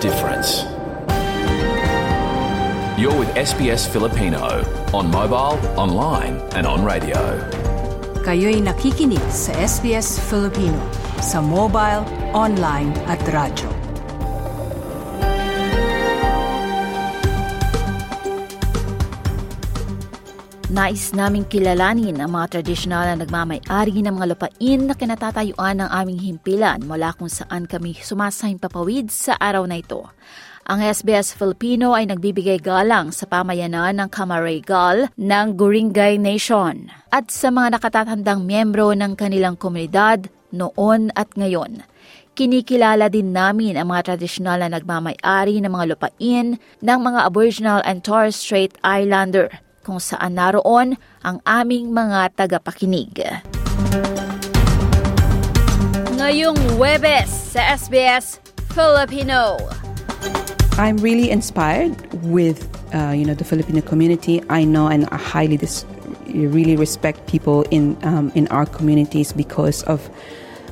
Difference. You're with SBS Filipino on mobile, online, and on radio. Kayo'y nakikinig sa SBS Filipino sa mobile, online at radyo. Nais naming kilalanin ang mga tradisyonal na nagmamay-ari ng mga lupain na kinatatayuan ng aming himpilan mula kung saan kami sumasahing papawid sa araw na ito. Ang SBS Filipino ay nagbibigay galang sa pamayanan ng Kamaregal ng Guringay Nation at sa mga nakatatandang miyembro ng kanilang komunidad noon at ngayon. Kinikilala din namin ang mga tradisyonal na nagmamay-ari ng mga lupain ng mga Aboriginal and Torres Strait Islander kung saan naroon ang aming mga tagapakinig. Ngayong Webes sa SBS Filipino. I'm really inspired with uh, you know the Filipino community. I know and I highly dis- really respect people in um, in our communities because of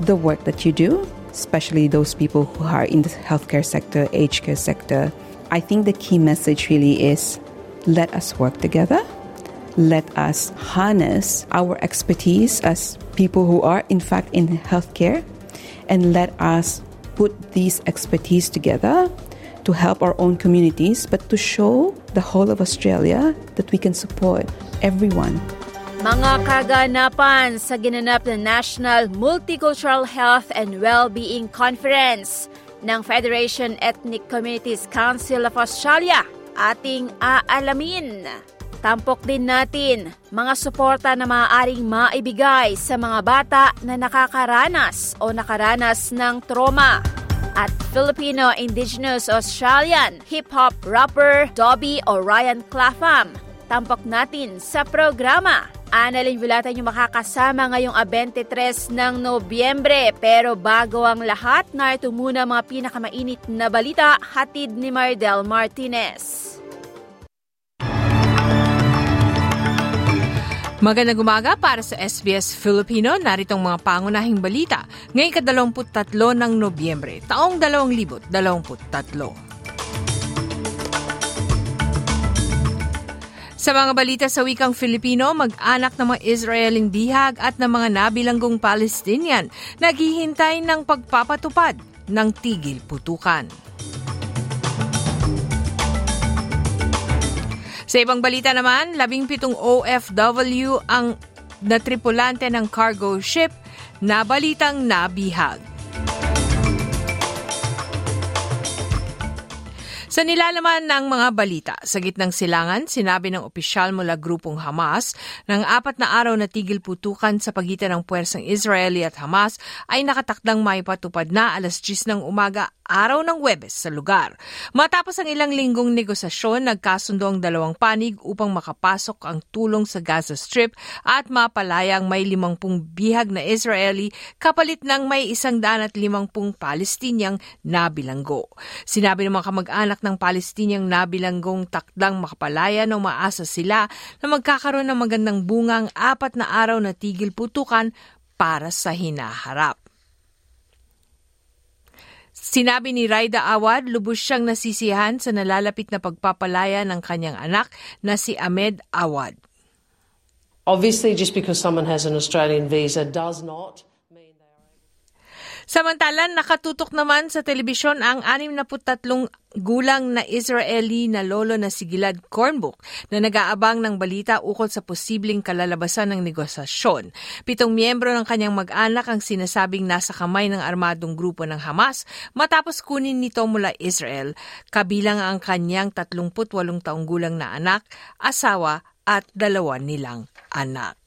the work that you do, especially those people who are in the healthcare sector, aged care sector. I think the key message really is let us work together. Let us harness our expertise as people who are, in fact, in healthcare, and let us put these expertise together to help our own communities, but to show the whole of Australia that we can support everyone. Mga kaganapan sa ginanap na National Multicultural Health and Wellbeing Conference ng Federation Ethnic Communities Council of Australia ating aalamin. Tampok din natin mga suporta na maaaring maibigay sa mga bata na nakakaranas o nakaranas ng trauma. At Filipino Indigenous Australian hip-hop rapper Dobby Orion Clapham. Tampok natin sa programa. Annalyn Vilata yung makakasama ngayong 23 ng Nobyembre. Pero bago ang lahat, narito muna mga pinakamainit na balita hatid ni Mardel Martinez. Magandang umaga para sa SBS Filipino. Naritong mga pangunahing balita ngayong kadalawamput-tatlo ng Nobyembre, taong 2023. Sa mga balita sa wikang Filipino, mag-anak ng mga Israeling bihag at ng mga nabilanggong Palestinian naghihintay ng pagpapatupad ng tigil putukan. Sa ibang balita naman, labing pitong OFW ang natripulante ng cargo ship na balitang nabihag. Sa nilalaman ng mga balita, sa gitnang silangan, sinabi ng opisyal mula grupong Hamas ng apat na araw na tigil putukan sa pagitan ng puwersang Israeli at Hamas ay nakatakdang maipatupad na alas 10 ng umaga araw ng Webes sa lugar. Matapos ang ilang linggong negosasyon, nagkasundo ang dalawang panig upang makapasok ang tulong sa Gaza Strip at mapalayang may limampung bihag na Israeli kapalit ng may isang daan at limampung Palestiniang nabilanggo. Sinabi ng mga kamag-anak ng Palestiniang nabilanggong takdang makapalaya nang maasa sila na magkakaroon ng magandang bungang apat na araw na tigil putukan para sa hinaharap. Sinabi ni Raida Awad, lubos siyang nasisiyahan sa nalalapit na pagpapalaya ng kanyang anak na si Ahmed Awad. Obviously, just because someone has an Australian visa does not. Samantalan, nakatutok naman sa telebisyon ang 63 gulang na Israeli na lolo na si Gilad Cornbook na nag-aabang ng balita ukol sa posibleng kalalabasan ng negosasyon. Pitong miyembro ng kanyang mag-anak ang sinasabing nasa kamay ng armadong grupo ng Hamas matapos kunin nito mula Israel, kabilang ang kanyang 38 taong gulang na anak, asawa at dalawa nilang anak.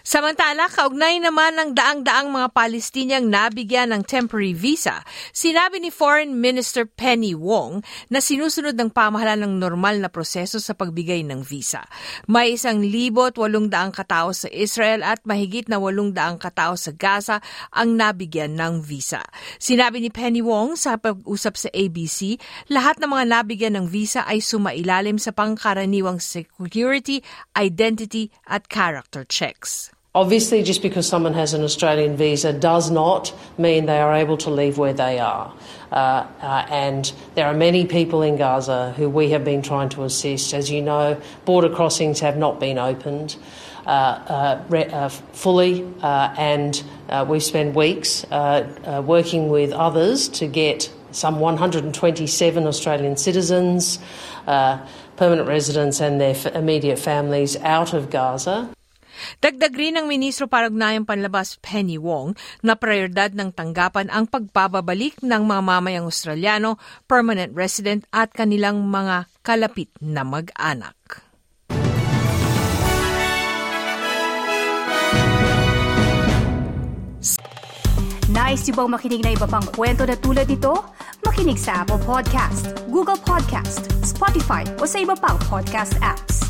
Samantala, kaugnay naman ng daang-daang mga Palestiniang nabigyan ng temporary visa, sinabi ni Foreign Minister Penny Wong na sinusunod ng pamahalaan ng normal na proseso sa pagbigay ng visa. May isang libot walong daang katao sa Israel at mahigit na walong daang katao sa Gaza ang nabigyan ng visa. Sinabi ni Penny Wong sa pag-usap sa ABC, lahat ng mga nabigyan ng visa ay sumailalim sa pangkaraniwang security, identity at character checks. Obviously, just because someone has an Australian visa does not mean they are able to leave where they are. Uh, uh, and there are many people in Gaza who we have been trying to assist. As you know, border crossings have not been opened uh, uh uh, fully, uh, and we spend weeks working with others to get some 127 Australian citizens, permanent residents, and their f- immediate families out of Gaza. Dagdag rin ng Ministro para Ugnayang Panlabas Penny Wong na prioridad ng tanggapan ang pagpababalik ng mga mamayang Australiano, permanent resident at kanilang mga kalapit na mag-anak. Nice yung bang makinig na iba pang kwento na tulad ito? Makinig sa Apple Podcast, Google Podcast, Spotify o sa iba pang podcast apps.